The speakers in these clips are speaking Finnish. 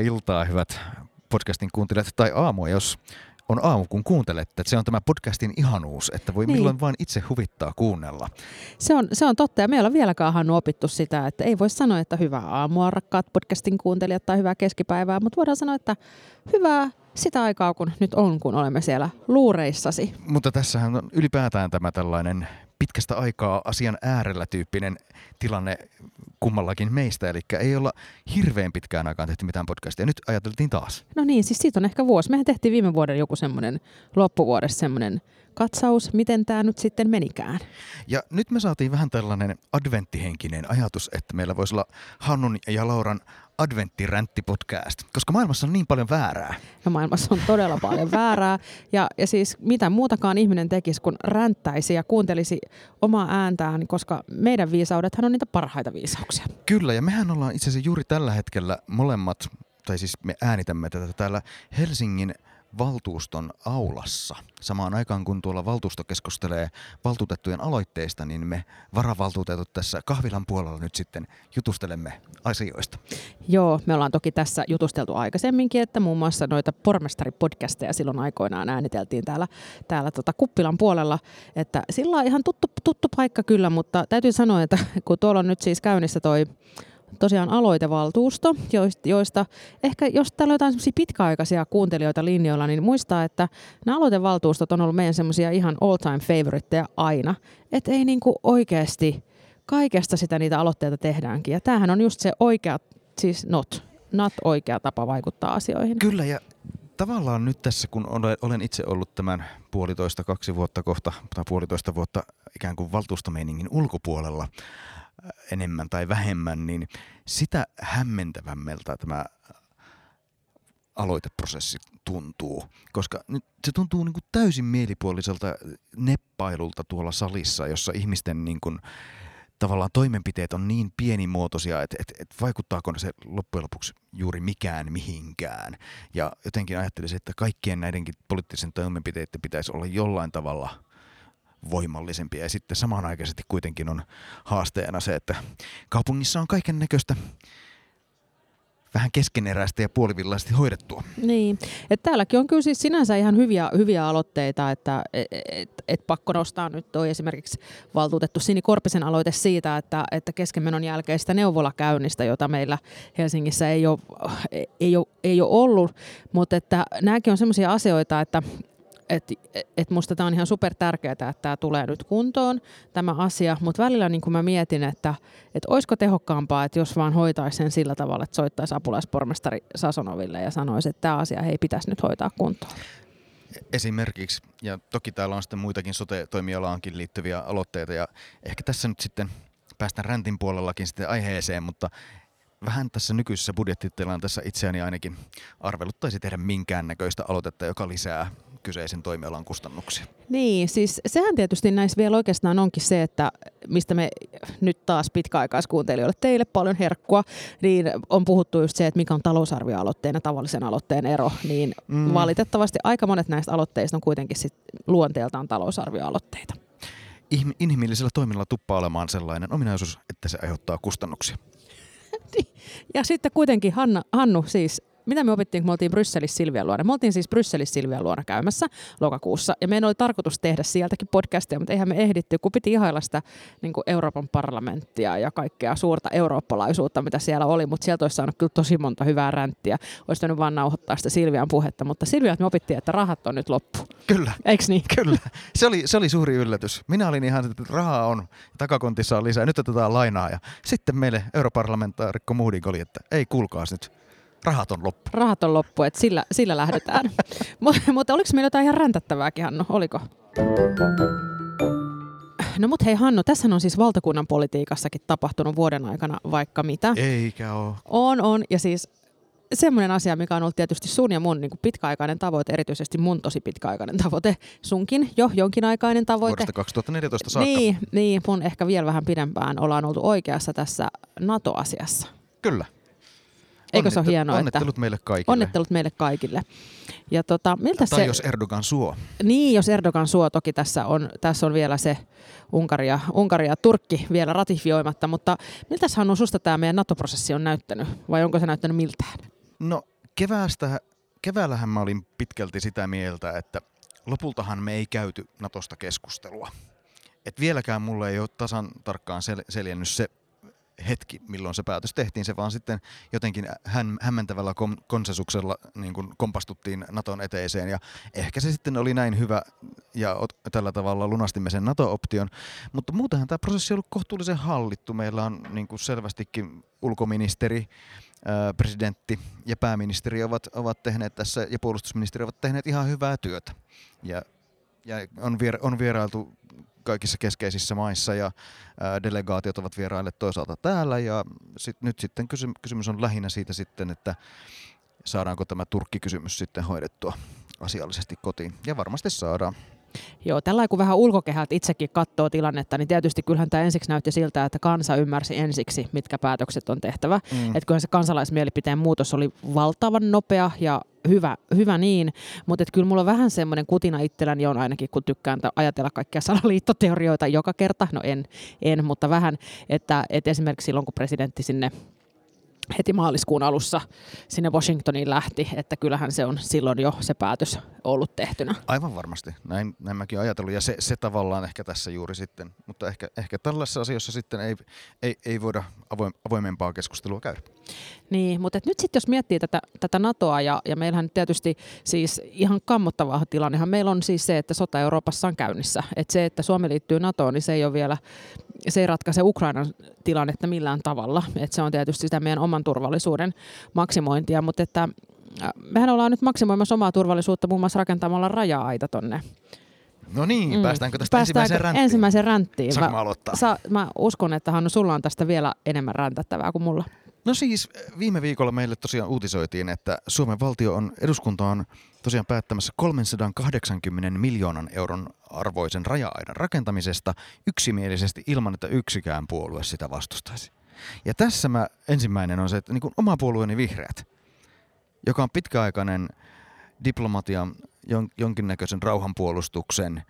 Iltaa hyvät podcastin kuuntelijat tai aamua, jos on aamu, kun kuuntelette. Se on tämä podcastin ihanuus, että voi niin. milloin vain itse huvittaa kuunnella. Se on, se on totta ja me ei ole vieläkään opittu sitä, että ei voi sanoa, että hyvää aamua rakkaat podcastin kuuntelijat tai hyvää keskipäivää, mutta voidaan sanoa, että hyvää sitä aikaa, kun nyt on, kun olemme siellä luureissasi. Mutta tässähän on ylipäätään tämä tällainen pitkästä aikaa asian äärellä tyyppinen tilanne kummallakin meistä. Eli ei olla hirveän pitkään aikaan tehty mitään podcastia. Nyt ajateltiin taas. No niin, siis siitä on ehkä vuosi. Mehän tehtiin viime vuoden joku semmoinen loppuvuodessa semmoinen katsaus, miten tämä nyt sitten menikään. Ja nyt me saatiin vähän tällainen adventtihenkinen ajatus, että meillä voisi olla Hannun ja Lauran adventtiräntti-podcast, koska maailmassa on niin paljon väärää. No maailmassa on todella paljon väärää. Ja, ja siis mitä muutakaan ihminen tekisi, kun ränttäisi ja kuuntelisi omaa ääntään, koska meidän viisaudethan on niitä parhaita viisauksia. Kyllä, ja mehän ollaan itse asiassa juuri tällä hetkellä molemmat, tai siis me äänitämme tätä täällä Helsingin – valtuuston aulassa. Samaan aikaan kun tuolla valtuusto keskustelee valtuutettujen aloitteista, niin me varavaltuutetut tässä kahvilan puolella nyt sitten jutustelemme asioista. Joo, me ollaan toki tässä jutusteltu aikaisemminkin, että muun muassa noita pormestaripodcasteja silloin aikoinaan ääniteltiin täällä, täällä tota kuppilan puolella. Että sillä on ihan tuttu, tuttu paikka kyllä, mutta täytyy sanoa, että kun tuolla on nyt siis käynnissä toi tosiaan aloitevaltuusto, joista ehkä jos täällä on jotain pitkäaikaisia kuuntelijoita linjoilla, niin muistaa, että nämä aloitevaltuustot on ollut meidän semmoisia ihan all-time favoriteja aina. Että ei niinku oikeasti kaikesta sitä niitä aloitteita tehdäänkin. Ja tämähän on just se oikea, siis not, not oikea tapa vaikuttaa asioihin. Kyllä ja tavallaan nyt tässä, kun olen itse ollut tämän puolitoista, kaksi vuotta kohta, tai puolitoista vuotta ikään kuin valtuustomeiningin ulkopuolella, enemmän tai vähemmän, niin sitä hämmentävämmältä tämä aloiteprosessi tuntuu, koska nyt se tuntuu niin kuin täysin mielipuoliselta neppailulta tuolla salissa, jossa ihmisten niin kuin, tavallaan toimenpiteet on niin pienimuotoisia, että, että, että vaikuttaako se loppujen lopuksi juuri mikään mihinkään. Ja jotenkin ajattelisin, että kaikkien näidenkin poliittisen toimenpiteiden pitäisi olla jollain tavalla – voimallisempia. Ja sitten samanaikaisesti kuitenkin on haasteena se, että kaupungissa on kaiken näköistä vähän keskeneräistä ja puolivillaisesti hoidettua. Niin, että täälläkin on kyllä siis sinänsä ihan hyviä, hyviä aloitteita, että et, et, et pakko nostaa nyt toi esimerkiksi valtuutettu Sini Korpisen aloite siitä, että, että keskenmenon jälkeistä neuvolakäynnistä, jota meillä Helsingissä ei ole, ei ole, ei ole ollut, mutta että nämäkin on sellaisia asioita, että et, et musta tämä on ihan super tärkeää, että tämä tulee nyt kuntoon, tämä asia, mutta välillä niin mä mietin, että et olisiko tehokkaampaa, että jos vaan hoitaisi sen sillä tavalla, että soittaisi apulaispormestari Sasonoville ja sanoisi, että tämä asia ei pitäisi nyt hoitaa kuntoon. Esimerkiksi, ja toki täällä on sitten muitakin sote-toimialaankin liittyviä aloitteita, ja ehkä tässä nyt sitten päästään räntin puolellakin sitten aiheeseen, mutta vähän tässä nykyisessä budjettitilanteessa itseäni ainakin arveluttaisi tehdä minkäännäköistä aloitetta, joka lisää kyseisen toimialan kustannuksia. Niin, siis sehän tietysti näissä vielä oikeastaan onkin se, että mistä me nyt taas pitkäaikaiskuuntelijoille teille paljon herkkua, niin on puhuttu just se, että mikä on talousarvioaloitteen ja tavallisen aloitteen ero, niin mm. valitettavasti aika monet näistä aloitteista on kuitenkin sit luonteeltaan talousarvioaloitteita. Inhimillisellä toiminnalla tuppaa olemaan sellainen ominaisuus, että se aiheuttaa kustannuksia. ja sitten kuitenkin Hanna, Hannu siis mitä me opittiin, kun me oltiin Brysselissä Silvian luona? Me oltiin siis Brysselissä Silvian luona käymässä lokakuussa, ja meidän oli tarkoitus tehdä sieltäkin podcastia, mutta eihän me ehditty, kun piti ihailla sitä niin Euroopan parlamenttia ja kaikkea suurta eurooppalaisuutta, mitä siellä oli, mutta sieltä olisi saanut kyllä tosi monta hyvää ränttiä. Olisi voinut vaan nauhoittaa sitä Silvian puhetta, mutta Silvia, me opittiin, että rahat on nyt loppu. Kyllä. Eiks niin? Kyllä. Se oli, se oli suuri yllätys. Minä olin ihan, että rahaa on, takakontissa on lisää, nyt otetaan lainaa. Ja sitten meille europarlamentaarikko Moody oli, että ei kuulkaas nyt, rahat on loppu. Rahat on loppu, että sillä, sillä lähdetään. mutta, oliko meillä jotain ihan räntättävääkin, Hannu? Oliko? No mut hei Hannu, tässä on siis valtakunnan politiikassakin tapahtunut vuoden aikana vaikka mitä. Eikä ole. On, on. Ja siis semmoinen asia, mikä on ollut tietysti sun ja mun niin kuin pitkäaikainen tavoite, erityisesti mun tosi pitkäaikainen tavoite, sunkin jo jonkin aikainen tavoite. Vuodesta 2014 saakka. Niin, niin, mun ehkä vielä vähän pidempään ollaan oltu oikeassa tässä NATO-asiassa. Kyllä. Eikö se ole hienoa? Onnittelut että, meille kaikille. Onnittelut meille kaikille. Ja tota, miltä tai se, jos Erdogan suo. Niin, jos Erdogan suo, toki tässä on, tässä on vielä se Unkari ja, Unkari ja Turkki vielä ratifioimatta, mutta miltä Hannu susta tämä meidän NATO-prosessi on näyttänyt, vai onko se näyttänyt miltään? No keväästä, keväällähän mä olin pitkälti sitä mieltä, että lopultahan me ei käyty Natosta keskustelua. Et vieläkään mulle ei ole tasan tarkkaan sel- seljennyt se hetki, milloin se päätös tehtiin. Se vaan sitten jotenkin hän, hämmentävällä kom- konsensuksella niin kuin kompastuttiin Naton eteiseen. Ja ehkä se sitten oli näin hyvä ja ot- tällä tavalla lunastimme sen NATO-option. Mutta muutenhan tämä prosessi on ollut kohtuullisen hallittu. Meillä on niin kuin selvästikin ulkoministeri, presidentti ja pääministeri ovat, ovat tehneet tässä ja puolustusministeri ovat tehneet ihan hyvää työtä. Ja, ja on, vier, on vierailtu kaikissa keskeisissä maissa ja delegaatiot ovat vierailleet toisaalta täällä ja sit, nyt sitten kysy, kysymys on lähinnä siitä sitten, että saadaanko tämä Turkki-kysymys sitten hoidettua asiallisesti kotiin ja varmasti saadaan. Joo, tällä kun vähän ulkokehältä itsekin katsoo tilannetta, niin tietysti kyllähän tämä ensiksi näytti siltä, että kansa ymmärsi ensiksi, mitkä päätökset on tehtävä. Mm. Että kyllähän se kansalaismielipiteen muutos oli valtavan nopea ja hyvä, hyvä niin, mutta kyllä mulla on vähän semmoinen kutina itselläni on ainakin, kun tykkään ajatella kaikkia salaliittoteorioita joka kerta, no en, en mutta vähän, että, että esimerkiksi silloin kun presidentti sinne heti maaliskuun alussa sinne Washingtoniin lähti, että kyllähän se on silloin jo se päätös ollut tehtynä. Aivan varmasti, näin, näin mäkin ajatellut ja se, se tavallaan ehkä tässä juuri sitten, mutta ehkä, ehkä tällaisessa asiassa sitten ei, ei, ei voida avoim, avoimempaa keskustelua käydä. Niin, mutta nyt sitten jos miettii tätä, tätä NATOa ja, ja meillähän tietysti siis ihan kammottava tilannehan meillä on siis se, että sota Euroopassa on käynnissä. Että se, että Suomi liittyy NATOon, niin se ei ole vielä, se ei ratkaise Ukrainan tilannetta millään tavalla. Että se on tietysti sitä meidän oman turvallisuuden maksimointia, mutta että äh, mehän ollaan nyt maksimoimassa omaa turvallisuutta muun muassa rakentamalla raja-aita tonne No niin, mm. päästäänkö tästä päästäänkö ensimmäiseen ränttiin? Ensimmäiseen ränttiin. Saanko mä, aloittaa? Sa, mä uskon, että Hannu, sulla on tästä vielä enemmän räntättävää kuin mulla. No siis viime viikolla meille tosiaan uutisoitiin, että Suomen valtio on, eduskunta on tosiaan päättämässä 380 miljoonan euron arvoisen raja-aidan rakentamisesta yksimielisesti ilman, että yksikään puolue sitä vastustaisi. Ja tässä mä ensimmäinen on se, että niin kuin oma puolueeni vihreät, joka on pitkäaikainen diplomatian, jonkinnäköisen rauhanpuolustuksen,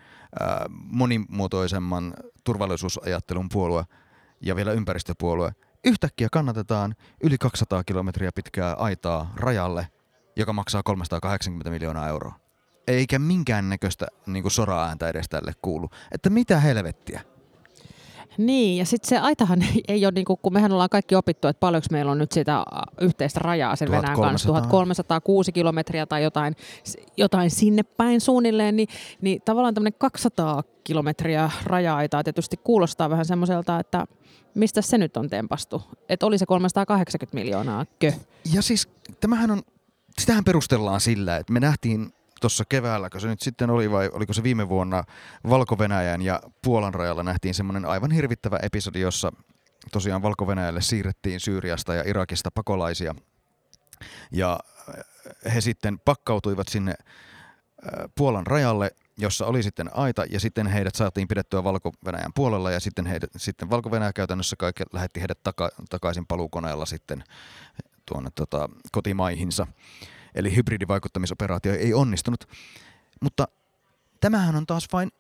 monimuotoisemman turvallisuusajattelun puolue ja vielä ympäristöpuolue – Yhtäkkiä kannatetaan yli 200 kilometriä pitkää aitaa rajalle, joka maksaa 380 miljoonaa euroa. Eikä minkäännäköistä niin sora-ääntä edes tälle kuulu. Että mitä helvettiä? Niin, ja sitten se aitahan ei ole, niin kuin, kun mehän ollaan kaikki opittu, että paljonko meillä on nyt sitä yhteistä rajaa sen 1300. Venäjän kanssa, 1306 kilometriä tai jotain, jotain sinne päin suunnilleen, niin, niin tavallaan tämmöinen 200 kilometriä raja-aitaa tietysti kuulostaa vähän semmoiselta, että mistä se nyt on tempastu? Että oli se 380 miljoonaa, kö? Ja siis tämähän on, sitähän perustellaan sillä, että me nähtiin tuossa keväällä, kun se nyt sitten oli vai oliko se viime vuonna valko ja Puolan rajalla nähtiin semmoinen aivan hirvittävä episodi, jossa tosiaan valko siirrettiin Syyriasta ja Irakista pakolaisia. Ja he sitten pakkautuivat sinne Puolan rajalle jossa oli sitten aita ja sitten heidät saatiin pidettyä valko puolella ja sitten, heidät, sitten valko käytännössä kaikki lähetti heidät taka, takaisin paluukoneella sitten tuonne tota, kotimaihinsa. Eli hybridivaikuttamisoperaatio ei onnistunut. Mutta tämähän on taas vain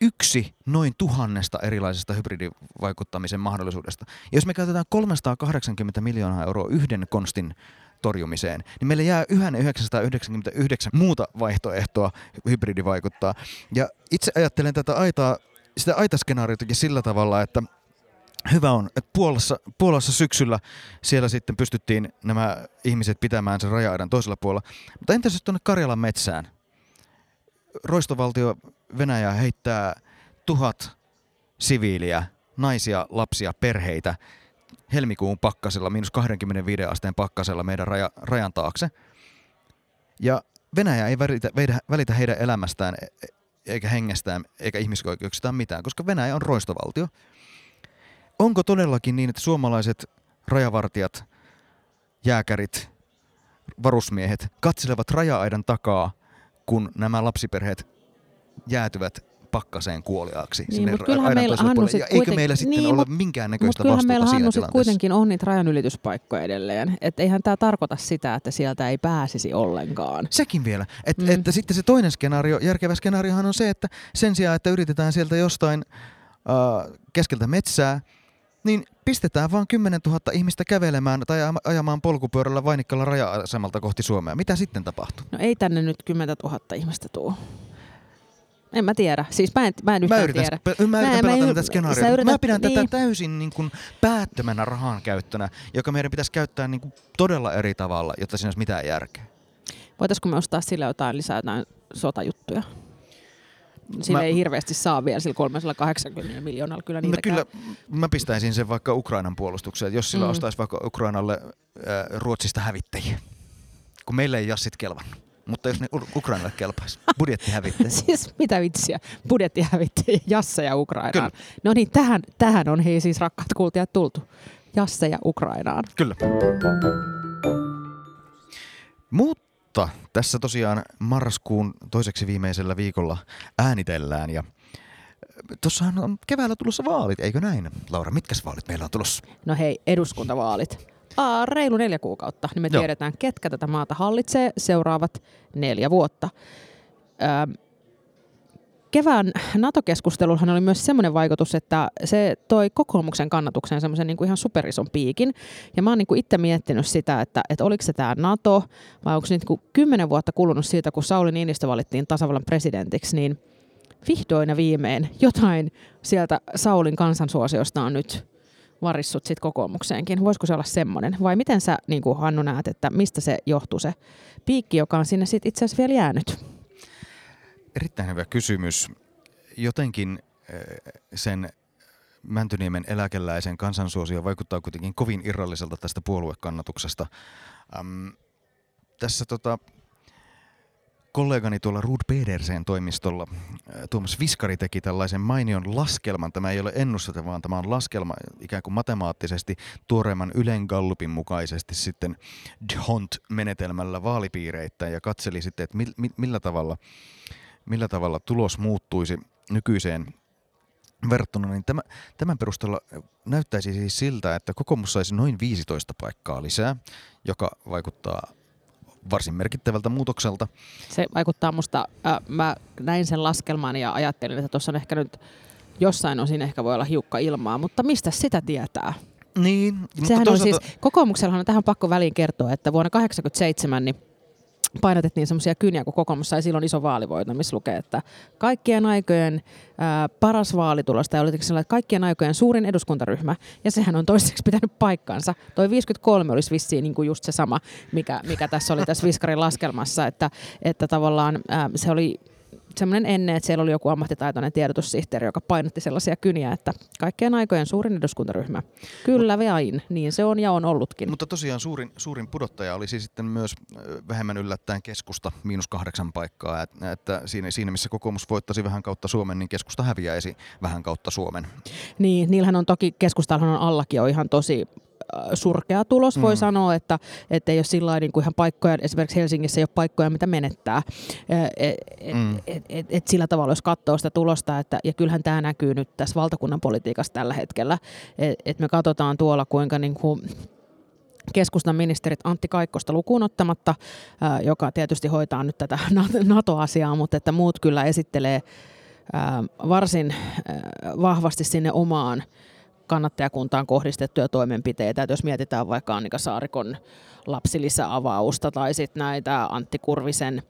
yksi noin tuhannesta erilaisesta hybridivaikuttamisen mahdollisuudesta. Ja jos me käytetään 380 miljoonaa euroa yhden konstin torjumiseen, niin meille jää yhä ne 999 muuta vaihtoehtoa hybridivaikuttaa. Ja itse ajattelen tätä aitaa, sitä aitaskenaariotakin sillä tavalla, että hyvä on, että Puolassa, Puolassa syksyllä siellä sitten pystyttiin nämä ihmiset pitämään sen raja toisella puolella. Mutta entäs jos tuonne Karjalan metsään? Roistovaltio Venäjä heittää tuhat siviiliä, naisia, lapsia, perheitä helmikuun pakkasella, miinus 25 asteen pakkasella meidän raja, rajan taakse. Ja Venäjä ei välitä, välitä heidän elämästään e, e, eikä hengestään eikä ihmisoikeuksistaan mitään, koska Venäjä on roistovaltio. Onko todellakin niin, että suomalaiset rajavartijat, jääkärit, varusmiehet katselevat raja-aidan takaa, kun nämä lapsiperheet jäätyvät pakkaseen kuoliaaksi. Niin, mutta kyllähän meillä Hannu ja eikö meillä sitten niin, ole minkäännäköistä vastuuta meillä Hannu sitten kuitenkin on niitä rajanylityspaikkoja edelleen. Että eihän tämä tarkoita sitä, että sieltä ei pääsisi ollenkaan. Sekin vielä. Et, mm. Että sitten se toinen skenaario, järkevä skenaariohan on se, että sen sijaan, että yritetään sieltä jostain äh, keskeltä metsää, niin pistetään vaan 10 000 ihmistä kävelemään tai ajamaan polkupyörällä Vainikkalla raja-asemalta kohti Suomea. Mitä sitten tapahtuu? No ei tänne nyt 10 000 ihmistä tuo. En mä tiedä. Siis mä en, mä en yhtään mä yritän, tiedä. Mä, mä yritän mä, pelata mä, tätä skenaariota. Yrität, mä pidän niin. tätä täysin niin kuin päättömänä rahan käyttönä, joka meidän pitäisi käyttää niin kuin todella eri tavalla, jotta siinä olisi mitään järkeä. Voitaisiko me ostaa sille jotain lisää jotain sotajuttuja? Sillä mä, ei hirveästi saa vielä sillä 380 miljoonalla kyllä no kyllä mä pistäisin sen vaikka Ukrainan puolustukseen, jos sillä mm. ostaisi vaikka Ukrainalle äh, Ruotsista hävittäjiä, kun meillä ei jassit kelvannut. Mutta jos ne Ukrainalle kelpaisi, budjettihävittäjiä. siis mitä vitsiä, budjettihävittäjiä, jasseja Ukrainaan. Kyllä. No niin, tähän, tähän on hei siis rakkaat kuultijat tultu. Jasseja Ukrainaan. Kyllä. Mutta mutta tässä tosiaan marraskuun toiseksi viimeisellä viikolla äänitellään ja äh, Tuossahan on keväällä tulossa vaalit, eikö näin? Laura, mitkä vaalit meillä on tulossa? No hei, eduskuntavaalit. Aa, reilu neljä kuukautta, niin me Joo. tiedetään, ketkä tätä maata hallitsee seuraavat neljä vuotta. Öö, kevään NATO-keskustelullahan oli myös semmoinen vaikutus, että se toi kokoomuksen kannatukseen semmoisen niin kuin ihan superison piikin. Ja mä oon niin kuin itse miettinyt sitä, että, että oliko se tämä NATO vai onko se niin kymmenen vuotta kulunut siitä, kun Sauli Niinistö valittiin tasavallan presidentiksi, niin vihdoin ja viimein jotain sieltä Saulin kansansuosiosta on nyt varissut sit kokoomukseenkin. Voisiko se olla semmoinen? Vai miten sä, niin kuin Hannu, näet, että mistä se johtuu se piikki, joka on sinne sit itse asiassa vielä jäänyt? Erittäin hyvä kysymys. Jotenkin eh, sen Mäntyniemen eläkeläisen kansansuosio vaikuttaa kuitenkin kovin irralliselta tästä puoluekannatuksesta. Ähm, tässä tota, kollegani tuolla Rud Pedersen toimistolla, äh, Tuomas Viskari teki tällaisen mainion laskelman. Tämä ei ole ennustete, vaan tämä on laskelma ikään kuin matemaattisesti tuoreemman Ylen Gallupin mukaisesti sitten DHONT-menetelmällä vaalipiireitä ja katseli sitten, että millä tavalla millä tavalla tulos muuttuisi nykyiseen verrattuna, niin tämä, tämän perusteella näyttäisi siis siltä, että kokoomus saisi noin 15 paikkaa lisää, joka vaikuttaa varsin merkittävältä muutokselta. Se vaikuttaa musta, äh, mä näin sen laskelman ja ajattelin, että tuossa on ehkä nyt jossain osin ehkä voi olla hiukka ilmaa, mutta mistä sitä tietää? Niin, Sehän mutta toisaalta... on siis, kokoomuksellahan on tähän pakko väliin kertoa, että vuonna 1987 niin painotettiin semmoisia kyniä, kun kokoomus sai silloin iso vaalivoito, missä lukee, että kaikkien aikojen ää, paras vaalitulos, tai oli että kaikkien aikojen suurin eduskuntaryhmä, ja sehän on toiseksi pitänyt paikkansa. Toi 53 olisi vissiin niin kuin just se sama, mikä, mikä tässä oli tässä Viskarin laskelmassa, että, että tavallaan ää, se oli semmoinen ennen, että siellä oli joku ammattitaitoinen tiedotussihteeri, joka painotti sellaisia kyniä, että kaikkien aikojen suurin eduskuntaryhmä. Kyllä vain, niin se on ja on ollutkin. Mutta tosiaan suurin, suurin pudottaja olisi sitten myös vähemmän yllättäen keskusta, miinus kahdeksan paikkaa. Että, että siinä, siinä, missä kokoomus voittaisi vähän kautta Suomen, niin keskusta häviäisi vähän kautta Suomen. Niin, niillähän on toki, keskustallahan on allakin jo ihan tosi surkea tulos, voi mm. sanoa, että, että ei ole sillä niin kuin ihan paikkoja, esimerkiksi Helsingissä ei ole paikkoja, mitä menettää. Et, et, mm. et, et, et sillä tavalla, jos katsoo sitä tulosta, että, ja kyllähän tämä näkyy nyt tässä valtakunnan politiikassa tällä hetkellä, että et me katsotaan tuolla, kuinka niin kuin keskustan ministerit Antti Kaikkosta lukuun ottamatta, joka tietysti hoitaa nyt tätä NATO-asiaa, mutta että muut kyllä esittelee varsin vahvasti sinne omaan kannattajakuntaan kohdistettuja toimenpiteitä. Että jos mietitään vaikka Annika Saarikon lapsilisäavausta tai sitten näitä Antti Kurvisen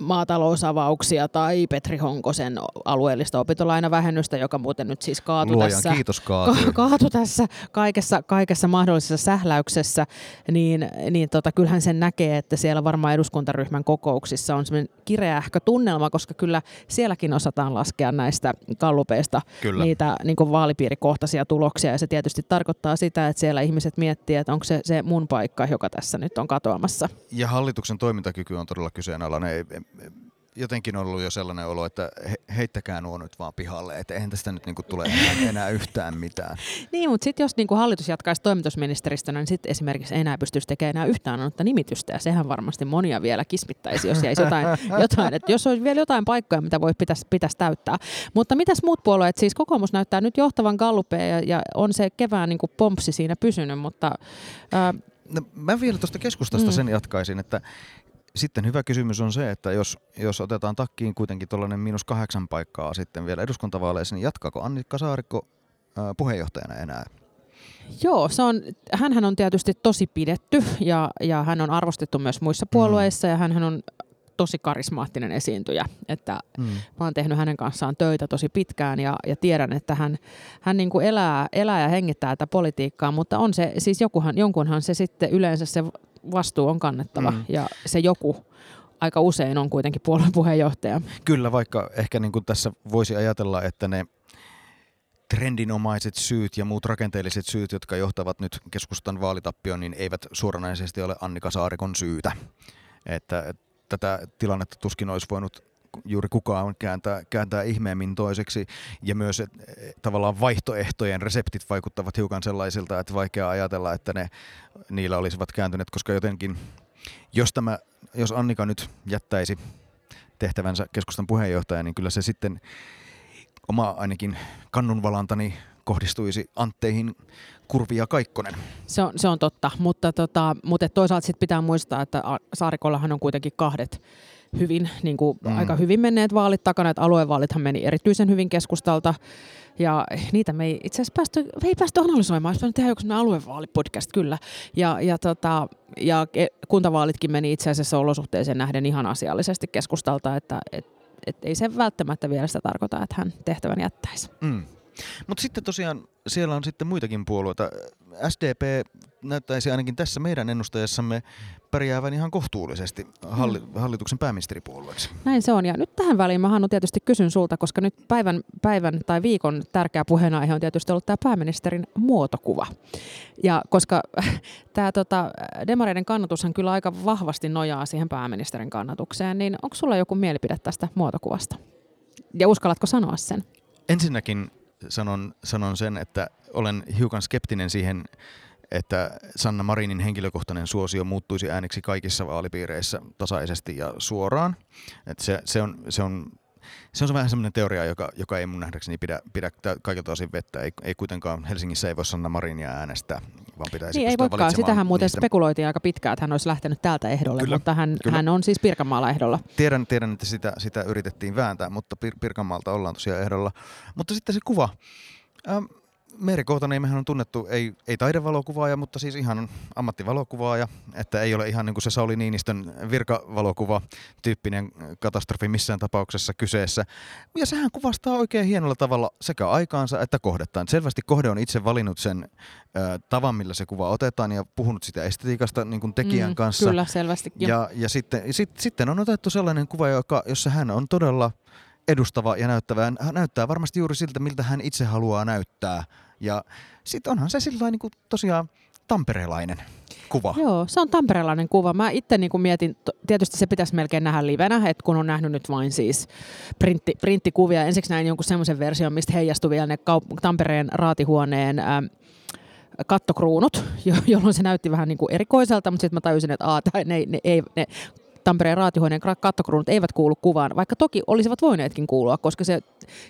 maatalousavauksia tai Petri Honkosen alueellista opintolainavähennystä, joka muuten nyt siis kaatui Luojan tässä, kiitos kaatui. kaatu tässä kaikessa, kaikessa mahdollisessa sähläyksessä, niin, niin tota, kyllähän sen näkee, että siellä varmaan eduskuntaryhmän kokouksissa on semmoinen kireähkö tunnelma, koska kyllä sielläkin osataan laskea näistä kallupeista kyllä. niitä niin vaalipiirikohtaisia tuloksia, ja se tietysti tarkoittaa sitä, että siellä ihmiset miettii, että onko se se mun paikka, joka tässä nyt on katoamassa. Ja hallituksen toimintakyky on todella kyseenalainen jotenkin ollut jo sellainen olo, että he, heittäkää nuo nyt vaan pihalle, että eihän tästä nyt niinku tule enää, enää yhtään mitään. Niin, mutta sitten jos niinku hallitus jatkaisi toimitusministeristönä, niin sitten esimerkiksi enää pystyisi tekemään enää yhtään annetta nimitystä, ja sehän varmasti monia vielä kismittäisi, jos jäisi jotain, jotain että jos olisi vielä jotain paikkoja, mitä voi pitäisi, pitäisi täyttää. Mutta mitäs muut puolueet, siis kokoomus näyttää nyt johtavan gallupeja, ja, ja on se kevään niinku pompsi siinä pysynyt, mutta... Ää, No, mä vielä tuosta keskustasta mm. sen jatkaisin, että sitten hyvä kysymys on se, että jos, jos otetaan takkiin kuitenkin tuollainen miinus kahdeksan paikkaa sitten vielä eduskuntavaaleissa, niin jatkaako Annikka Saarikko ää, puheenjohtajana enää? Joo, se on, hänhän on tietysti tosi pidetty ja, ja hän on arvostettu myös muissa puolueissa mm. ja hän on tosi karismaattinen esiintyjä. Että mm. Mä oon tehnyt hänen kanssaan töitä tosi pitkään ja, ja tiedän, että hän, hän niin kuin elää, elää ja hengittää tätä politiikkaa, mutta on se, siis jokuhan, jonkunhan se sitten yleensä se vastuu on kannettava mm. ja se joku aika usein on kuitenkin puolueen puheenjohtaja. Kyllä, vaikka ehkä niin kuin tässä voisi ajatella, että ne trendinomaiset syyt ja muut rakenteelliset syyt, jotka johtavat nyt keskustan vaalitappioon, niin eivät suoranaisesti ole Annika Saarikon syytä. Että tätä tilannetta tuskin olisi voinut juuri kukaan kääntää, kääntää ihmeemmin toiseksi. Ja myös että tavallaan vaihtoehtojen reseptit vaikuttavat hiukan sellaisilta, että vaikea ajatella, että ne niillä olisivat kääntyneet, koska jotenkin, jos, tämä, jos Annika nyt jättäisi tehtävänsä keskustan puheenjohtaja, niin kyllä se sitten oma ainakin kannunvalantani kohdistuisi Antteihin Kurvi ja Kaikkonen. Se on, se on totta, mutta, tota, mutta toisaalta sit pitää muistaa, että Saarikollahan on kuitenkin kahdet hyvin, niin kuin mm. aika hyvin menneet vaalit takana, että aluevaalithan meni erityisen hyvin keskustalta. Ja niitä me ei itse asiassa päästy, me ei päästy analysoimaan, olisi tehdä joku aluevaalipodcast kyllä. Ja, ja, tota, ja kuntavaalitkin meni itse asiassa olosuhteeseen nähden ihan asiallisesti keskustalta, että et, et ei se välttämättä vielä sitä tarkoita, että hän tehtävän jättäisi. Mm. Mutta sitten tosiaan siellä on sitten muitakin puolueita. SDP näyttäisi ainakin tässä meidän ennustajassamme pärjäävän ihan kohtuullisesti halli- mm. hallituksen pääministeripuolueeksi. Näin se on. Ja nyt tähän väliin mä Hannu tietysti kysyn sulta, koska nyt päivän, päivän tai viikon tärkeä puheenaihe on tietysti ollut tämä pääministerin muotokuva. Ja koska tämä tota, demareiden kannatushan kyllä aika vahvasti nojaa siihen pääministerin kannatukseen, niin onko sulla joku mielipide tästä muotokuvasta? Ja uskallatko sanoa sen? Ensinnäkin sanon, sanon sen, että olen hiukan skeptinen siihen, että Sanna Marinin henkilökohtainen suosio muuttuisi ääneksi kaikissa vaalipiireissä tasaisesti ja suoraan. Että se, se, on, se on se on vähän semmoinen teoria, joka, joka ei mun nähdäkseni pidä, pidä kaikilta osin vettä. Ei, ei kuitenkaan Helsingissä ei voi Sanna Marinia äänestää, vaan pitäisi Niin ei voikaan. Sitähän muuten niistä. spekuloitiin aika pitkään, että hän olisi lähtenyt täältä ehdolle, kyllä, mutta hän, kyllä. hän on siis Pirkanmaalla ehdolla. Tiedän, tiedän että sitä, sitä yritettiin vääntää, mutta Pir- Pirkanmaalta ollaan tosiaan ehdolla. Mutta sitten se kuva. Ähm, Meeri Koutaniemehän on tunnettu, ei, ei taidevalokuvaaja, mutta siis ihan ammattivalokuvaaja, että ei ole ihan niin kuin se Sauli Niinistön virkavalokuva tyyppinen katastrofi missään tapauksessa kyseessä. Ja sehän kuvastaa oikein hienolla tavalla sekä aikaansa että kohdettaan. Selvästi kohde on itse valinnut sen ö, tavan, millä se kuva otetaan ja puhunut sitä estetiikasta niin kuin tekijän mm, kanssa. Kyllä, selvästi. Ja, ja sitten, sit, sitten on otettu sellainen kuva, joka, jossa hän on todella edustava ja näyttävä. Hän näyttää varmasti juuri siltä, miltä hän itse haluaa näyttää ja sitten onhan se sillä niin tosiaan tamperelainen kuva. Joo, se on tamperelainen kuva. Mä itse niin kuin mietin, tietysti se pitäisi melkein nähdä livenä, että kun on nähnyt nyt vain siis printti, printtikuvia. Ensiksi näin jonkun semmoisen version, mistä heijastui vielä ne kaup- Tampereen raatihuoneen ähm, kattokruunut, jolloin se näytti vähän niin kuin erikoiselta, mutta sitten mä tajusin, että aa, ne, ne, ne, ne Tampereen raatihuoneen kattokruunut eivät kuulu kuvaan, vaikka toki olisivat voineetkin kuulua, koska se,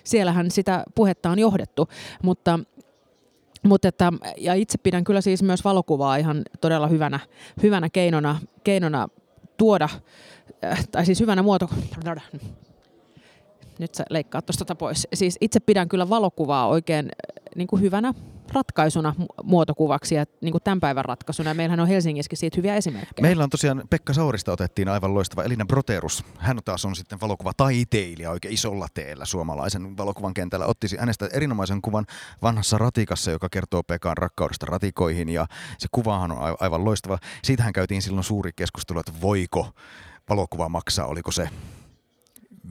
siellähän sitä puhetta on johdettu. Mutta mutta että, ja itse pidän kyllä siis myös valokuvaa ihan todella hyvänä, hyvänä keinona, keinona tuoda, äh, tai siis hyvänä muoto... Nyt sä leikkaat tuosta pois. Siis itse pidän kyllä valokuvaa oikein äh, niin kuin hyvänä ratkaisuna muotokuvaksi ja niin kuin tämän päivän ratkaisuna. Meillähän on Helsingissäkin siitä hyviä esimerkkejä. Meillä on tosiaan Pekka Saurista otettiin aivan loistava Elina Broterus. Hän taas on sitten valokuvataiteilija oikein isolla teellä suomalaisen valokuvan kentällä. Otti hänestä erinomaisen kuvan vanhassa ratikassa, joka kertoo Pekan rakkaudesta ratikoihin ja se kuvahan on aivan loistava. Siitähän käytiin silloin suuri keskustelu, että voiko valokuva maksaa, oliko se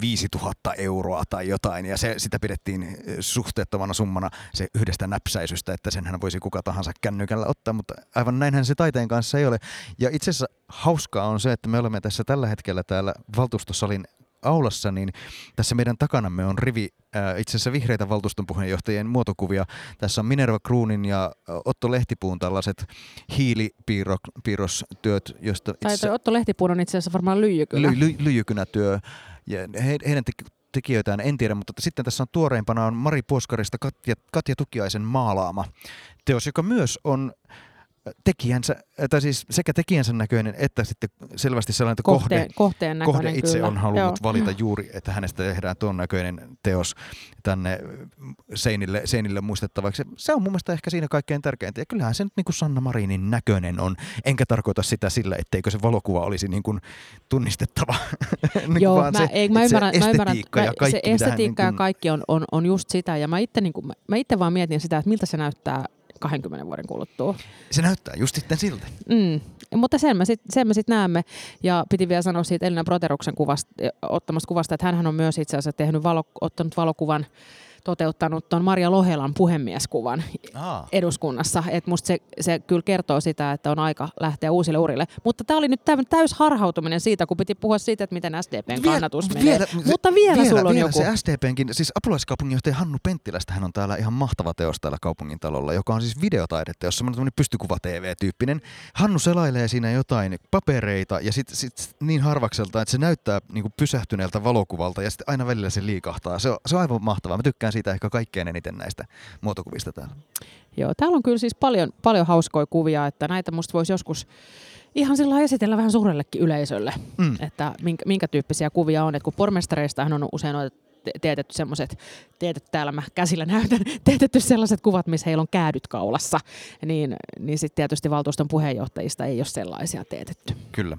5000 euroa tai jotain, ja se, sitä pidettiin eh, suhteettomana summana se yhdestä näpsäisystä, että senhän voisi kuka tahansa kännykällä ottaa, mutta aivan näinhän se taiteen kanssa ei ole. Ja itse asiassa hauskaa on se, että me olemme tässä tällä hetkellä täällä valtuustosalin aulassa, niin tässä meidän takanamme on rivi äh, itse asiassa vihreitä valtuuston puheenjohtajien muotokuvia. Tässä on Minerva Kruunin ja Otto Lehtipuun tällaiset hiilipiirrostyöt, joista Tai itse toi Otto Lehtipuun on itse asiassa varmaan lyijykynä. ly, ly, lyijykynätyö. Ja he, heidän te, tekijöitään en tiedä, mutta sitten tässä on tuoreimpana on Mari Puoskarista Katja, Katja Tukiaisen maalaama teos, joka myös on tekijänsä, tai siis sekä tekijänsä näköinen että sitten selvästi sellainen, että kohde, kohteen, kohteen näköinen kohde itse kyllä. on halunnut Joo. valita juuri, että hänestä tehdään tuon näköinen teos tänne seinille, seinille muistettavaksi. Se on mun mielestä ehkä siinä kaikkein tärkeintä. Ja kyllähän se nyt niin kuin Sanna Marinin näköinen on. Enkä tarkoita sitä sillä, etteikö se valokuva olisi niin kuin tunnistettava. niin Joo, vaan mä, se, ei, mä ymmärrän, se mä ymmärrän estetiikka ja kaikki, se hän estetiikka niin kuin- kaikki on, on, on just sitä. Ja mä itse, niin kuin, mä itse vaan mietin sitä, että miltä se näyttää 20 vuoden kuluttua. Se näyttää just sitten siltä. Mm. Mutta sen me sitten sit näemme. Ja piti vielä sanoa siitä Elina Proteruksen kuvasta, ottamasta kuvasta, että hän on myös itse asiassa tehnyt valo, ottanut valokuvan, toteuttanut tuon Maria Lohelan puhemieskuvan Aa. eduskunnassa. Et musta se, se kyllä kertoo sitä, että on aika lähteä uusille urille. Mutta tämä oli nyt täys harhautuminen siitä, kun piti puhua siitä, että miten SDPn kannatus menee. Mutta vielä, vielä sulla on vielä joku. se SDPnkin, siis apulaiskaupunginjohtaja Hannu Penttilästä, hän on täällä ihan mahtava teos täällä kaupungin talolla, joka on siis videotaidetta, jossa on tämmöinen pystykuva-TV-tyyppinen. Hannu selailee siinä jotain papereita ja sitten sit niin harvakselta, että se näyttää niinku pysähtyneeltä valokuvalta ja sitten aina välillä se liikahtaa. Se on, se on aivan mahtavaa. Mä tykkään siitä ehkä kaikkein eniten näistä muotokuvista täällä. Joo, täällä on kyllä siis paljon, paljon hauskoja kuvia, että näitä musta voisi joskus ihan sillä esitellä vähän suurellekin yleisölle, Mm. että minkä, minkä tyyppisiä kuvia on. Et kun pormestareistahan on usein noita te- teetetty semmoiset, teetetty täällä mä käsillä näytän, teetetty sellaiset kuvat, missä heillä on käädyt kaulassa, niin, niin sitten tietysti valtuuston puheenjohtajista ei ole sellaisia teetetty. Kyllä.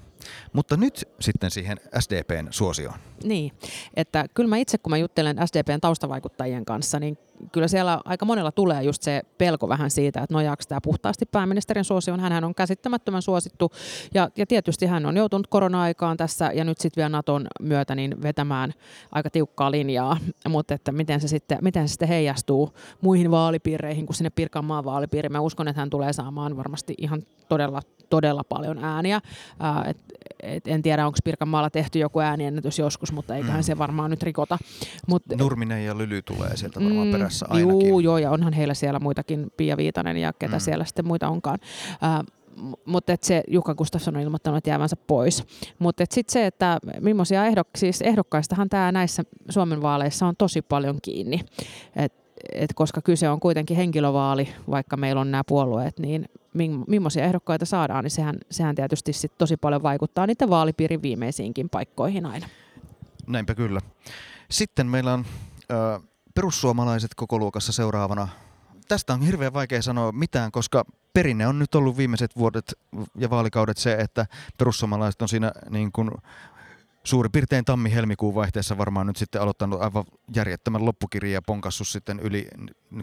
Mutta nyt sitten siihen SDPn suosioon. Niin, että kyllä mä itse, kun mä juttelen SDPn taustavaikuttajien kanssa, niin kyllä siellä aika monella tulee just se pelko vähän siitä, että nojaako tämä puhtaasti pääministerin suosioon. Hänhän on käsittämättömän suosittu ja, ja tietysti hän on joutunut korona-aikaan tässä ja nyt sitten vielä Naton myötä niin vetämään aika tiukkaa linjaa, mutta että miten se, sitten, miten se sitten heijastuu muihin vaalipiireihin kuin sinne Pirkanmaan vaalipiiriin. Mä uskon, että hän tulee saamaan varmasti ihan todella, todella paljon ääniä. Ää, et, et en tiedä, onko Pirkanmaalla tehty joku ääniennätys joskus, mutta eiköhän Mm. se varmaan nyt rikota. Mut, Nurminen ja Lyly tulee sieltä varmaan perässä ainakin. Mm, Juu, joo, ja onhan heillä siellä muitakin, Pia Viitanen ja ketä Mm. mm. siellä sitten muita onkaan. Ää, m- mutta se Jukka Gustafsson on ilmoittanut, jäävänsä pois. Mutta sitten se, että millaisia ehdok, siis ehdokkaistahan tämä näissä Suomen vaaleissa on tosi paljon kiinni. Et, et koska kyse on kuitenkin henkilövaali, vaikka meillä on nämä puolueet, niin millaisia ehdokkaita saadaan, niin sehän, sehän tietysti sit tosi paljon vaikuttaa niiden vaalipiirin viimeisiinkin paikkoihin aina. Näinpä kyllä. Sitten meillä on ö, perussuomalaiset koko luokassa seuraavana. Tästä on hirveän vaikea sanoa mitään, koska perinne on nyt ollut viimeiset vuodet ja vaalikaudet se, että perussuomalaiset on siinä niin kuin suurin piirtein tammi-helmikuun vaihteessa varmaan nyt sitten aloittanut aivan järjettömän loppukirjan ja ponkassut sitten yli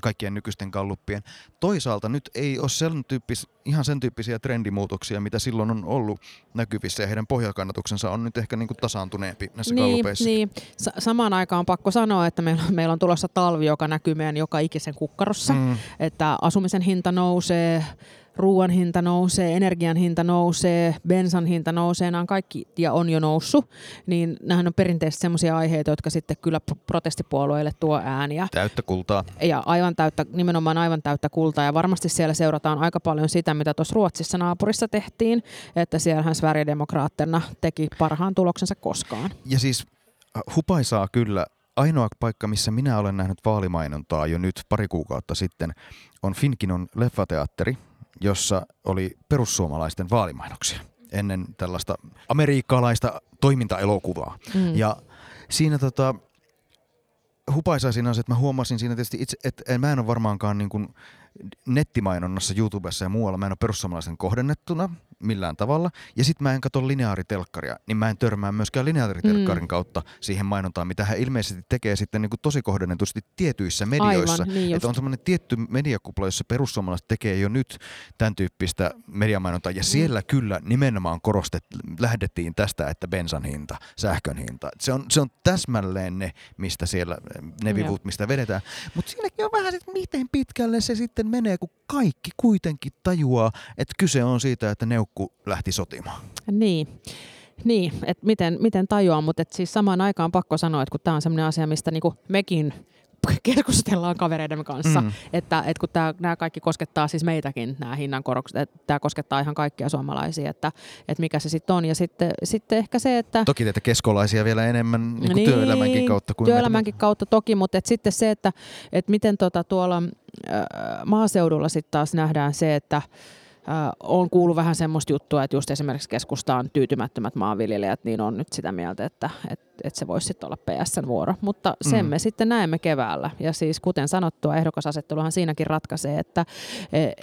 kaikkien nykyisten kalluppien. Toisaalta nyt ei ole sen tyyppis, ihan sen tyyppisiä trendimuutoksia, mitä silloin on ollut näkyvissä ja heidän pohjakannatuksensa on nyt ehkä niin kuin tasaantuneempi näissä Niin, kallupeissa. niin. Sa- samaan aikaan on pakko sanoa, että meillä, meillä on tulossa talvi, joka näkyy meidän joka ikisen kukkarossa. Mm. Että asumisen hinta nousee, ruoan hinta nousee, energian hinta nousee, bensan hinta nousee, nämä on kaikki ja on jo noussut. Niin nämähän on perinteisesti sellaisia aiheita, jotka sitten kyllä pro- protestipuolueille tuo ääniä. Täyttä kultaa. Ja aivan täyttä, nimenomaan aivan täyttä kultaa. Ja varmasti siellä seurataan aika paljon sitä, mitä tuossa Ruotsissa naapurissa tehtiin. Että siellähän Sverigedemokraatterna teki parhaan tuloksensa koskaan. Ja siis äh, hupaisaa kyllä. Ainoa paikka, missä minä olen nähnyt vaalimainontaa jo nyt pari kuukautta sitten, on Finkinon leffateatteri, jossa oli perussuomalaisten vaalimainoksia ennen tällaista amerikkalaista toimintaelokuvaa. Mm. Ja siinä tota, hupaisaa siinä on se, että mä huomasin siinä tietysti itse, että mä en ole varmaankaan niin kuin nettimainonnassa YouTubessa ja muualla, mä en ole perussuomalaisen kohdennettuna millään tavalla. Ja sitten mä en katso lineaaritelkkaria, niin mä en törmää myöskään lineaaritelkkarin Mm. kautta siihen mainontaan, mitä hän ilmeisesti tekee sitten niin kuin tosi kohdennetusti tietyissä medioissa. Aivan, niin. Että on semmoinen tietty mediakupla, jossa perussuomalaiset tekee jo nyt tämän tyyppistä mediamainontaa. Ja siellä kyllä nimenomaan korostet, lähdettiin tästä, että bensan hinta, sähkön hinta. Se on, se on täsmälleen ne, mistä siellä, ne vivut, mistä vedetään. Mutta siinäkin on vähän, että miten pitkälle se sitten menee, kun kaikki kuitenkin tajuaa, että kyse on siitä, että neukku lähti sotimaan. Niin. Niin, että miten, miten tajuaa, mutta siis samaan aikaan pakko sanoa, että kun tämä on sellainen asia, mistä niinku mekin keskustellaan kavereiden kanssa, mm. että, että kun nämä kaikki koskettaa siis meitäkin, nämä hinnankorokset, että tämä koskettaa ihan kaikkia suomalaisia, että, että mikä se sitten on. Ja sitten, sitten ehkä se, että... Toki teitä keskolaisia vielä enemmän niin niin, työelämänkin kautta. Kuin työelämänkin meitä. kautta toki, mutta että sitten se, että, että miten tota tuolla äh, maaseudulla sitten taas nähdään se, että on kuullut vähän semmoista juttua, että just esimerkiksi keskustaan tyytymättömät maanviljelijät, niin on nyt sitä mieltä, että, että, että se voisi sitten olla PSN vuoro. Mutta sen mm. me sitten näemme keväällä. Ja siis kuten sanottua, ehdokasasetteluhan siinäkin ratkaisee, että... E, e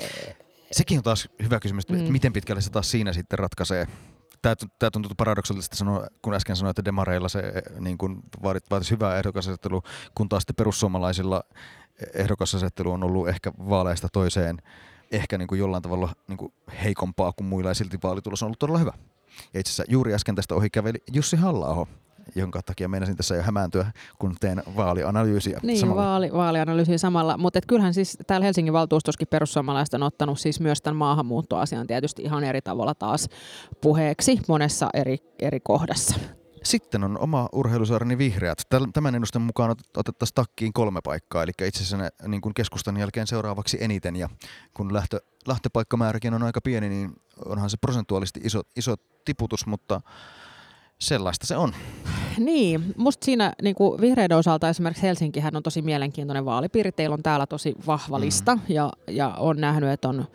Sekin on taas hyvä kysymys, mm. että miten pitkälle se taas siinä sitten ratkaisee tämä, tämä tuntuu paradoksaalisesti sanoa, kun äsken sanoin, että demareilla se niin kuin vaatisi hyvää ehdokasasettelua, kun taas sitten perussuomalaisilla ehdokasasettelu on ollut ehkä vaaleista toiseen ehkä niin kuin jollain tavalla niin kuin heikompaa kuin muilla ja silti vaalitulos on ollut todella hyvä. Ja itse asiassa juuri äsken tästä ohi käveli Jussi halla jonka takia meinasin tässä jo hämääntyä, kun teen vaalianalyysiä niin, samalla. Vaali, vaalianalyysiä samalla. Mutta kyllähän siis täällä Helsingin valtuustoskin perussuomalaiset on ottanut siis myös tämän maahanmuuttoasian tietysti ihan eri tavalla taas puheeksi monessa eri, eri kohdassa. Sitten on oma urheilusaarani Vihreät. Tämän ennusteen mukaan otettaisiin takkiin kolme paikkaa, eli itse asiassa ne, niin kuin keskustan jälkeen seuraavaksi eniten. Ja kun lähtö, lähtöpaikkamääräkin on aika pieni, niin onhan se prosentuaalisesti iso, iso tiputus, mutta sellaista se on. Niin, musta siinä niin kuin vihreiden osalta esimerkiksi Helsinkihän on tosi mielenkiintoinen vaalipiiri. Teillä on täällä tosi vahva lista mm. ja, ja on nähnyt, että on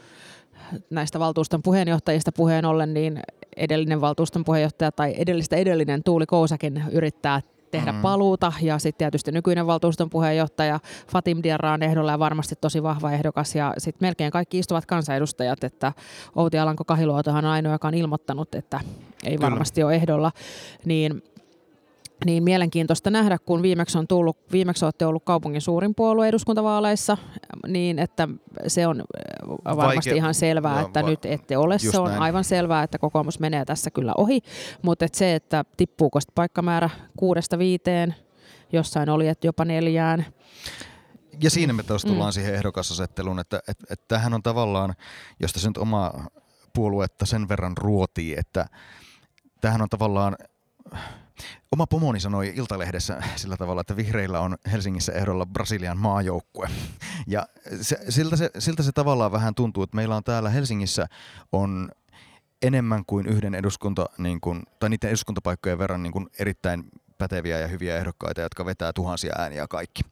näistä valtuuston puheenjohtajista puheen ollen, niin edellinen valtuuston puheenjohtaja tai edellistä edellinen Tuuli Kousakin yrittää tehdä mm. paluuta ja sitten tietysti nykyinen valtuuston puheenjohtaja Fatim Diarra on ehdolla ja varmasti tosi vahva ehdokas ja sitten melkein kaikki istuvat kansanedustajat, että Outi Alanko Kahiluotohan on ainoa, joka on ilmoittanut, että ei Kyllä. varmasti ole ehdolla, niin niin mielenkiintoista nähdä, kun viimeksi, on tullut, viimeksi olette ollut kaupungin suurin puolue eduskuntavaaleissa, niin että se on äh, varmasti Vaike- ihan selvää, että va- nyt ette ole. Se on näin. aivan selvää, että kokoomus menee tässä kyllä ohi, mutta että se, että tippuuko paikkamäärä kuudesta viiteen, jossain oli, että jopa neljään. Ja siinä me taas tullaan mm. siihen ehdokasasetteluun, että, että, että, että tämähän on tavallaan, josta se nyt oma puoluetta sen verran ruotii, että tämähän on tavallaan Oma pomoni sanoi Iltalehdessä sillä tavalla, että vihreillä on Helsingissä ehdolla Brasilian maajoukkue. Ja se, siltä, se, siltä se tavallaan vähän tuntuu, että meillä on täällä Helsingissä on enemmän kuin yhden eduskunta, niin kuin, tai niiden eduskuntapaikkojen verran niin kuin erittäin päteviä ja hyviä ehdokkaita, jotka vetää tuhansia ääniä kaikki.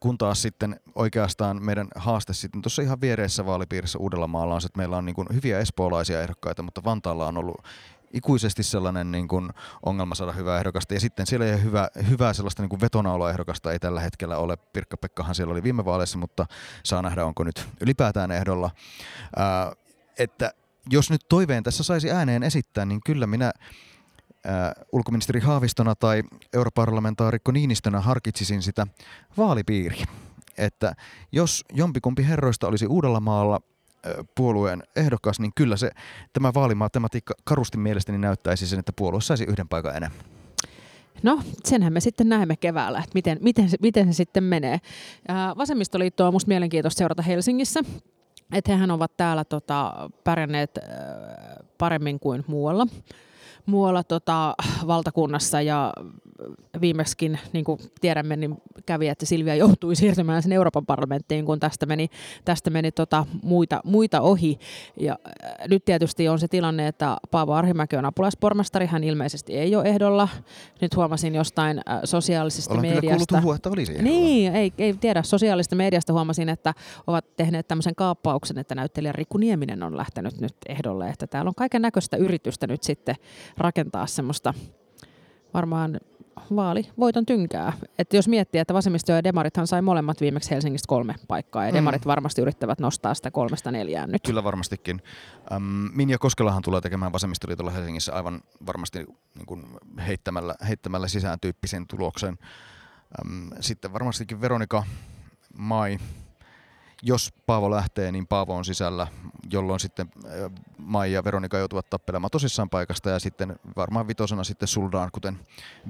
Kun taas sitten oikeastaan meidän haaste sitten tuossa ihan viereessä vaalipiirissä Uudellamaalla on se, että meillä on niin kuin hyviä espoolaisia ehdokkaita, mutta Vantaalla on ollut ikuisesti sellainen niin kuin ongelma saada hyvää ehdokasta. Ja sitten siellä ei hyvä, hyvää sellaista niin kuin ei tällä hetkellä ole. Pirkka-Pekkahan siellä oli viime vaaleissa, mutta saa nähdä, onko nyt ylipäätään ehdolla. Ää, että jos nyt toiveen tässä saisi ääneen esittää, niin kyllä minä ää, ulkoministeri Haavistona tai europarlamentaarikko Niinistönä harkitsisin sitä vaalipiiriä. Että jos jompikumpi herroista olisi Uudellamaalla puolueen ehdokas, niin kyllä se tämä vaalimatematiikka karusti mielestäni näyttäisi sen, että puolue saisi yhden paikan enemmän. No, senhän me sitten näemme keväällä, että miten, miten, miten se sitten menee. Vasemmistoliitto on minusta mielenkiintoista seurata Helsingissä. Että hehän ovat täällä tota, pärjänneet paremmin kuin muualla muualla tota, valtakunnassa ja viimeksikin, niin kuin tiedämme, niin kävi, että Silvia joutui siirtymään sen Euroopan parlamenttiin, kun tästä meni, tästä meni tota, muita, muita ohi. Ja äh, nyt tietysti on se tilanne, että Paavo Arhimäki on apulaispormestari, hän ilmeisesti ei ole ehdolla. Nyt huomasin jostain äh, sosiaalisesta Olen mediasta. Olen että olisi ehdolla. Niin, ei, ei tiedä. Sosiaalisesta mediasta huomasin, että ovat tehneet tämmöisen kaappauksen, että näyttelijä Riku Nieminen on lähtenyt nyt ehdolle. Että täällä on kaiken näköistä yritystä nyt sitten rakentaa semmoista varmaan vaali voiton tynkää. Että jos miettii, että vasemmisto ja demarithan sai molemmat viimeksi Helsingistä kolme paikkaa, ja mm. demarit mm. varmasti yrittävät nostaa sitä kolmesta neljään nyt. Kyllä varmastikin. Ähm, Minja Koskelahan tulee tekemään vasemmistoliitolla Helsingissä aivan varmasti niin kuin heittämällä, heittämällä sisään tyyppisen tuloksen. Ähm, sitten varmastikin Veronika Mai jos Paavo lähtee, niin Paavo on sisällä, jolloin sitten Mai ja Veronika joutuvat tappelemaan tosissaan paikasta ja sitten varmaan vitosena sitten Suldaan, kuten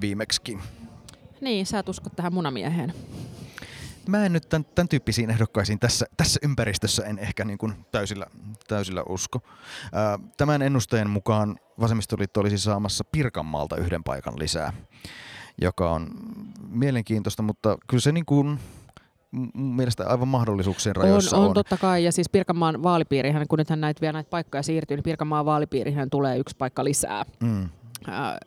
viimeksikin. Niin, sä et usko tähän munamieheen. mä en nyt tämän, tämän tyyppisiin ehdokkaisiin tässä, tässä ympäristössä en ehkä niin kuin täysillä, täysillä usko. Ää, tämän ennusteen mukaan vasemmistoliitto olisi saamassa Pirkanmaalta yhden paikan lisää, joka on mielenkiintoista, mutta kyllä se niin kuin, mun mielestä aivan mahdollisuuksien rajoissa on. on. On totta kai, ja siis Pirkanmaan vaalipiirihän, kun nythän näitä vielä näitä paikkoja siirtyy, niin Pirkanmaan vaalipiirihän tulee yksi paikka lisää. Mm. Ää,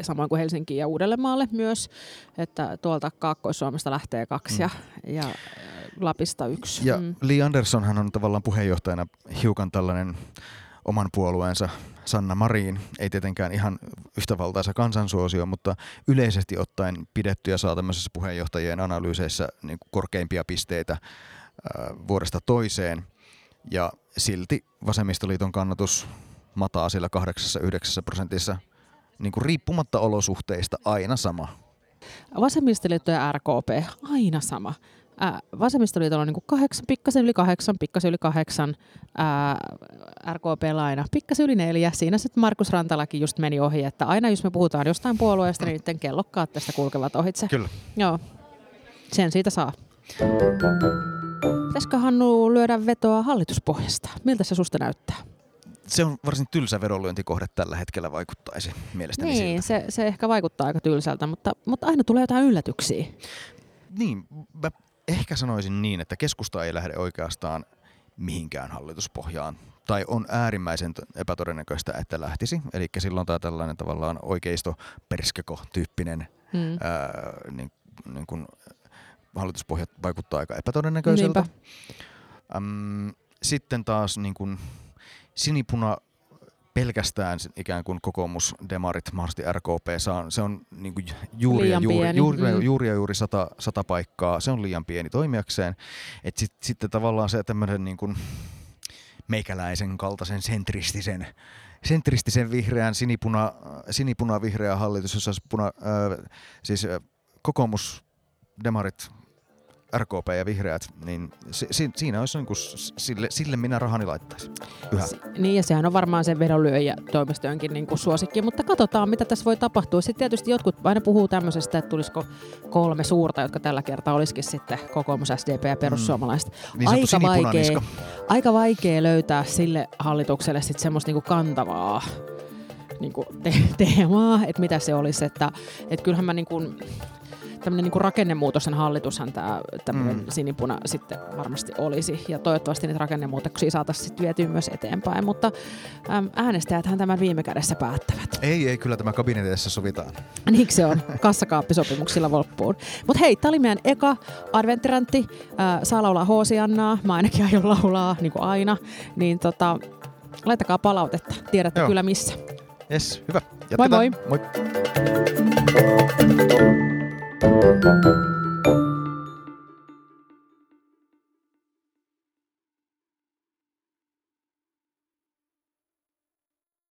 samoin kuin Helsinkiin ja Uudellemaalle myös, että tuolta Kaakkois-Suomesta lähtee kaksi mm. ja, ja Lapista yksi. Ja mm. Lee Andersonhan on tavallaan puheenjohtajana hiukan tällainen oman puolueensa Sanna Marin, ei tietenkään ihan yhtä valtaisa kansansuosio, mutta yleisesti ottaen pidetty ja saa tämmöisessä puheenjohtajien analyyseissä niin kuin korkeimpia pisteitä vuodesta toiseen. Ja silti vasemmistoliiton kannatus mataa sillä 8-9 prosentissa niin kuin riippumatta olosuhteista aina sama. Vasemmistoliitto ja RKP, aina sama. Ää, vasemmistoliitolla on niin kahdeksan, pikkasen yli kahdeksan, pikkasen yli kahdeksan, RKP-laina, pikkasen yli neljä. Siinä sitten Markus Rantalakin just meni ohi, että aina jos me puhutaan jostain puolueesta, niin nyt kellokkaat tästä kulkevat ohitse. Kyllä. Joo, sen siitä saa. Pitäisikö Hannu lyödä vetoa hallituspohjasta? Miltä se susta näyttää? Se on varsin tylsä vedonlyöntikohde tällä hetkellä vaikuttaisi mielestäni Niin, siltä. se, se ehkä vaikuttaa aika tylsältä, mutta, mutta aina tulee jotain yllätyksiä. Niin, mä ehkä sanoisin niin, että keskusta ei lähde oikeastaan mihinkään hallituspohjaan. Tai on äärimmäisen epätodennäköistä, että lähtisi. Eli silloin tämä tällainen tavallaan oikeisto perskeko-tyyppinen Hmm. ää, niin, niin kuin hallituspohja vaikuttaa aika epätodennäköiseltä. Äm, sitten taas niin kuin sinipuna pelkästään ikään kuin kokoomus, demarit, mahdollisesti RKP, saa, se on niin kuin juuri, ja juuri, pieni, juuri, mm. juuri ja juuri sata, sata paikkaa, se on liian pieni toimijakseen. Et sit, sitten tavallaan se tämmöinen niin kuin meikäläisen kaltaisen sentristisen, sentristisen vihreän sinipuna, sinipuna-vihreä hallitus, jossa puna, äh, siis äh, kokoomus, demarit, RKP ja vihreät, niin si, si, siinä olisi niin kuin, sille, sille minä rahani laittaisin. Yhä. Niin, ja sehän on varmaan se vedonlyöjä toimistojenkin niin kuin suosikki, mutta katsotaan, mitä tässä voi tapahtua. Sitten tietysti jotkut aina puhuu tämmöisestä, että tulisiko kolme suurta, jotka tällä kertaa olisikin sitten kokoomus, SDP ja perussuomalaiset. Niin sanottu aika, vaikea, aika vaikea löytää sille hallitukselle sitten semmoista niin kuin kantavaa niin kuin te- teemaa, että mitä se olisi. Että, että kyllähän mä niin kuin, tämmöinen niin rakennemuutosten hallitushan tämä Mm. sinipuna sitten varmasti olisi. Ja toivottavasti niitä rakennemuutoksia saataisiin sitten vietyä myös eteenpäin. Mutta äm, äänestäjäthän tämän viime kädessä päättävät. Ei, ei, kyllä tämä kabinetissa sovitaan. Niin se on, kassakaappisopimuksilla loppuun. Mutta hei, tämä oli meidän eka adventtirantti. Äh, saa laulaa Hoosiannaa, mä ainakin aion laulaa, niin kuin aina. Niin tota, laittakaa palautetta, tiedätte Joo. kyllä missä. Yes, hyvä. Jatketaan. moi. moi. Thank you.